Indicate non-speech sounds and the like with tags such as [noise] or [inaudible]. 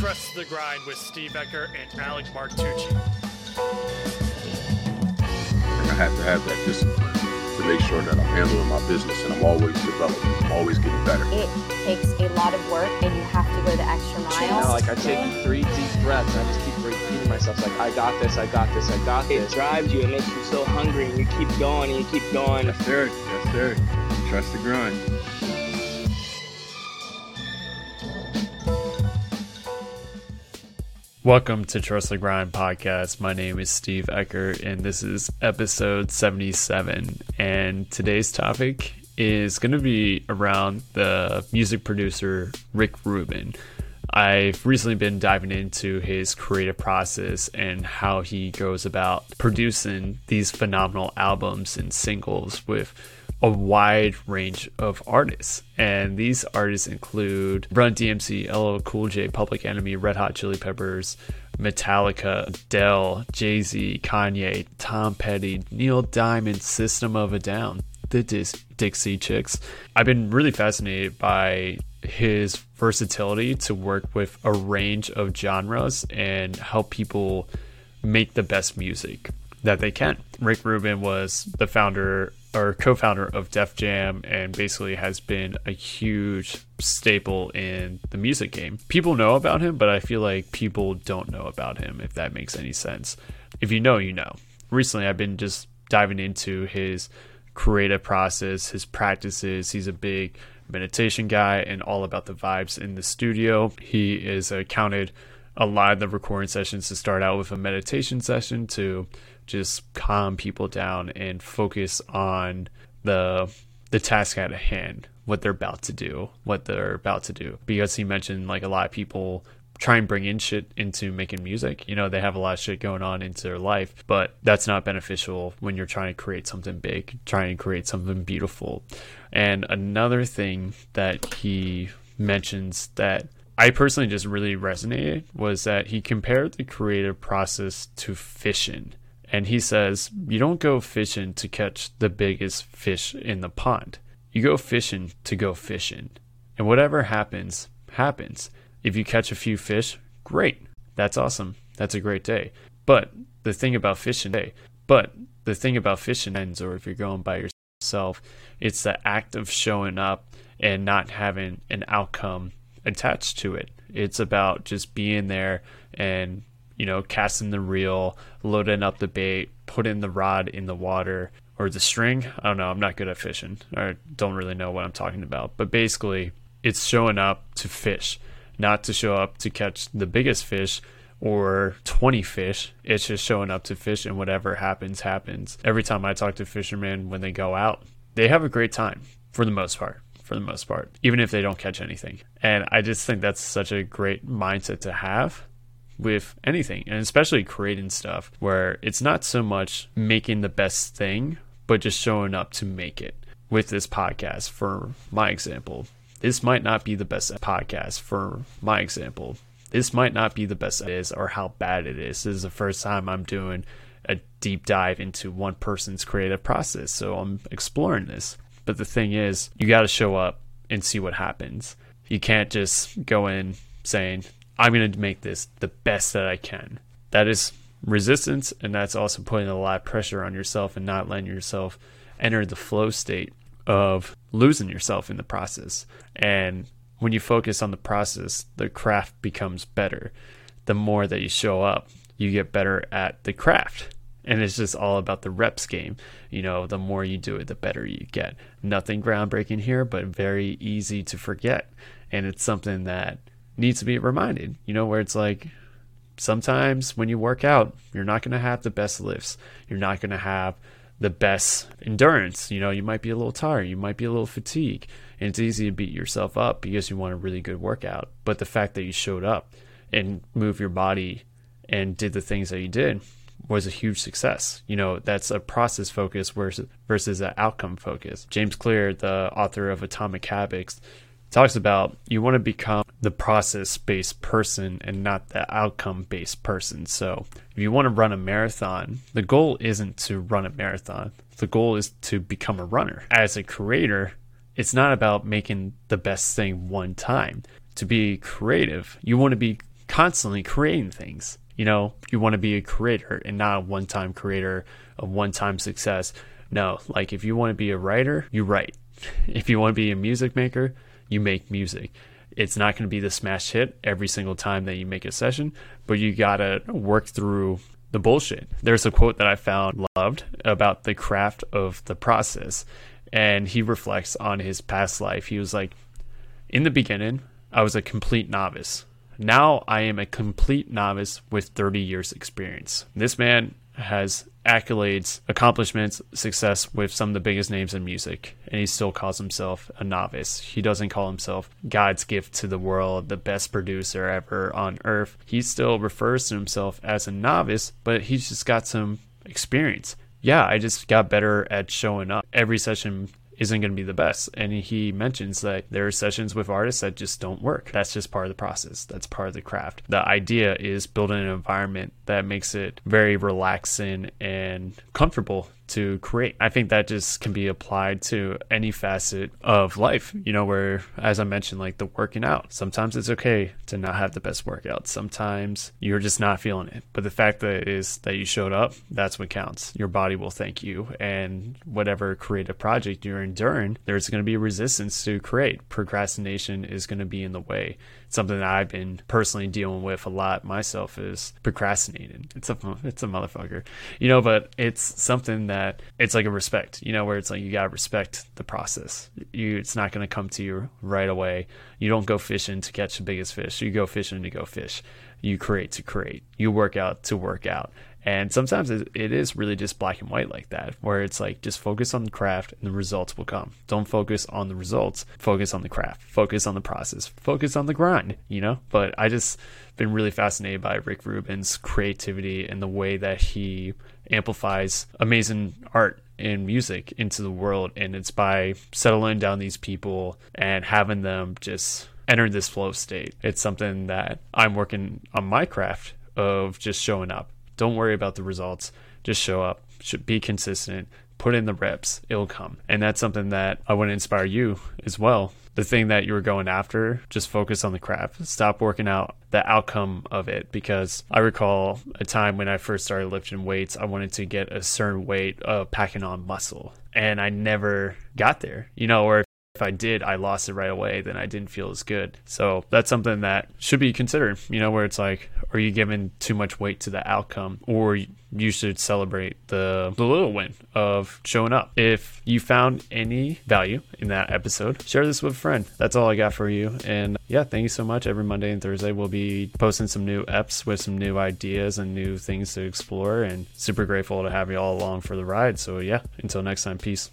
Trust the Grind with Steve Ecker and Alec Martucci. I have to have that discipline to make sure that I'm handling my business and I'm always developing, I'm always getting better. It takes a lot of work and you have to go the extra mile. You know, like I take three deep breaths and I just keep repeating myself like I got this, I got this, I got this. It drives you, it makes you so hungry, and you keep going and you keep going. Yes, sir. Yes, sir. Trust the grind. Welcome to Trust the Grind podcast. My name is Steve Ecker, and this is episode 77. And today's topic is going to be around the music producer Rick Rubin. I've recently been diving into his creative process and how he goes about producing these phenomenal albums and singles with a wide range of artists. And these artists include Run DMC, LL Cool J, Public Enemy, Red Hot Chili Peppers, Metallica, Adele, Jay Z, Kanye, Tom Petty, Neil Diamond, System of a Down, the Dis- Dixie Chicks. I've been really fascinated by his versatility to work with a range of genres and help people make the best music that they can. Rick Rubin was the founder or co-founder of Def Jam and basically has been a huge staple in the music game. People know about him, but I feel like people don't know about him if that makes any sense. If you know, you know. Recently I've been just diving into his creative process, his practices. He's a big meditation guy and all about the vibes in the studio. He is accounted a lot of the recording sessions to start out with a meditation session to just calm people down and focus on the the task at hand, what they're about to do, what they're about to do. Because he mentioned like a lot of people try and bring in shit into making music. You know, they have a lot of shit going on into their life, but that's not beneficial when you're trying to create something big, trying to create something beautiful. And another thing that he mentions that I personally just really resonated was that he compared the creative process to fishing. And he says, you don't go fishing to catch the biggest fish in the pond. You go fishing to go fishing. And whatever happens, happens. If you catch a few fish, great. That's awesome. That's a great day. But the thing about fishing, hey, but the thing about fishing ends, or if you're going by yourself, it's the act of showing up and not having an outcome attached to it. It's about just being there and, you know, casting the reel, loading up the bait, putting the rod in the water or the string. I don't know. I'm not good at fishing I don't really know what I'm talking about. But basically, it's showing up to fish, not to show up to catch the biggest fish or 20 fish. It's just showing up to fish and whatever happens, happens. Every time I talk to fishermen when they go out, they have a great time for the most part for the most part, even if they don't catch anything. And I just think that's such a great mindset to have with anything, and especially creating stuff where it's not so much making the best thing, but just showing up to make it. With this podcast, for my example, this might not be the best podcast for my example. This might not be the best it is or how bad it is. This is the first time I'm doing a deep dive into one person's creative process. So I'm exploring this. But the thing is, you got to show up and see what happens. You can't just go in saying, I'm going to make this the best that I can. That is resistance, and that's also putting a lot of pressure on yourself and not letting yourself enter the flow state of losing yourself in the process. And when you focus on the process, the craft becomes better. The more that you show up, you get better at the craft and it's just all about the reps game. You know, the more you do it, the better you get. Nothing groundbreaking here, but very easy to forget. And it's something that needs to be reminded, you know, where it's like sometimes when you work out, you're not going to have the best lifts. You're not going to have the best endurance. You know, you might be a little tired, you might be a little fatigued, and it's easy to beat yourself up because you want a really good workout. But the fact that you showed up and moved your body and did the things that you did was a huge success. You know, that's a process focus versus versus an outcome focus. James Clear, the author of Atomic Habits, talks about you want to become the process based person and not the outcome based person. So, if you want to run a marathon, the goal isn't to run a marathon. The goal is to become a runner. As a creator, it's not about making the best thing one time. To be creative, you want to be constantly creating things. You know, you want to be a creator and not a one time creator of one time success. No, like if you want to be a writer, you write. [laughs] If you want to be a music maker, you make music. It's not going to be the smash hit every single time that you make a session, but you got to work through the bullshit. There's a quote that I found loved about the craft of the process. And he reflects on his past life. He was like, In the beginning, I was a complete novice. Now I am a complete novice with 30 years experience. This man has accolades, accomplishments, success with some of the biggest names in music, and he still calls himself a novice. He doesn't call himself God's gift to the world, the best producer ever on earth. He still refers to himself as a novice, but he's just got some experience. Yeah, I just got better at showing up. Every session isn't going to be the best. And he mentions that there are sessions with artists that just don't work. That's just part of the process. That's part of the craft. The idea is building an environment that makes it very relaxing and comfortable to create. I think that just can be applied to any facet of life, you know, where, as I mentioned, like the working out, sometimes it's okay to not have the best workout. Sometimes you're just not feeling it. But the fact that is that you showed up, that's what counts. Your body will thank you. And whatever creative project you're enduring, there's going to be resistance to create. Procrastination is going to be in the way something that I've been personally dealing with a lot myself is procrastinating. It's a it's a motherfucker, you know. But it's something that it's like a respect, you know, where it's like you gotta respect the process. You it's not gonna come to you right away. You don't go fishing to catch the biggest fish. You go fishing to go fish. You create to create. You work out to work out. And sometimes it, is really just black and white like that, where it's like just focus on the craft and the results will come. Don't focus on the results, focus on the craft, focus on the process, focus on the grind, you know? But I just been really fascinated by Rick Rubin's creativity and the way that he amplifies amazing art and music into the world. And it's by settling down these people and having them just enter this flow state. It's something that I'm working on my craft of just showing up don't worry about the results. Just show up. Should be consistent. Put in the reps. It'll come. And that's something that I want to inspire you as well. The thing that you were going after, just focus on the craft. Stop working out the outcome of it because I recall a time when I first started lifting weights, I wanted to get a certain weight of packing on muscle and I never got there. You know, or if I did, I lost it right away, then I didn't feel as good. So that's something that should be considered, you know, where it's like, are you giving too much weight to the outcome? Or you should celebrate the, the little win of showing up. If you found any value in that episode, share this with a friend. That's all I got for you. And yeah, thank you so much. Every Monday and Thursday, we'll be posting some new eps with some new ideas and new things to explore. And super grateful to have you all along for the ride. So yeah, until next time, peace.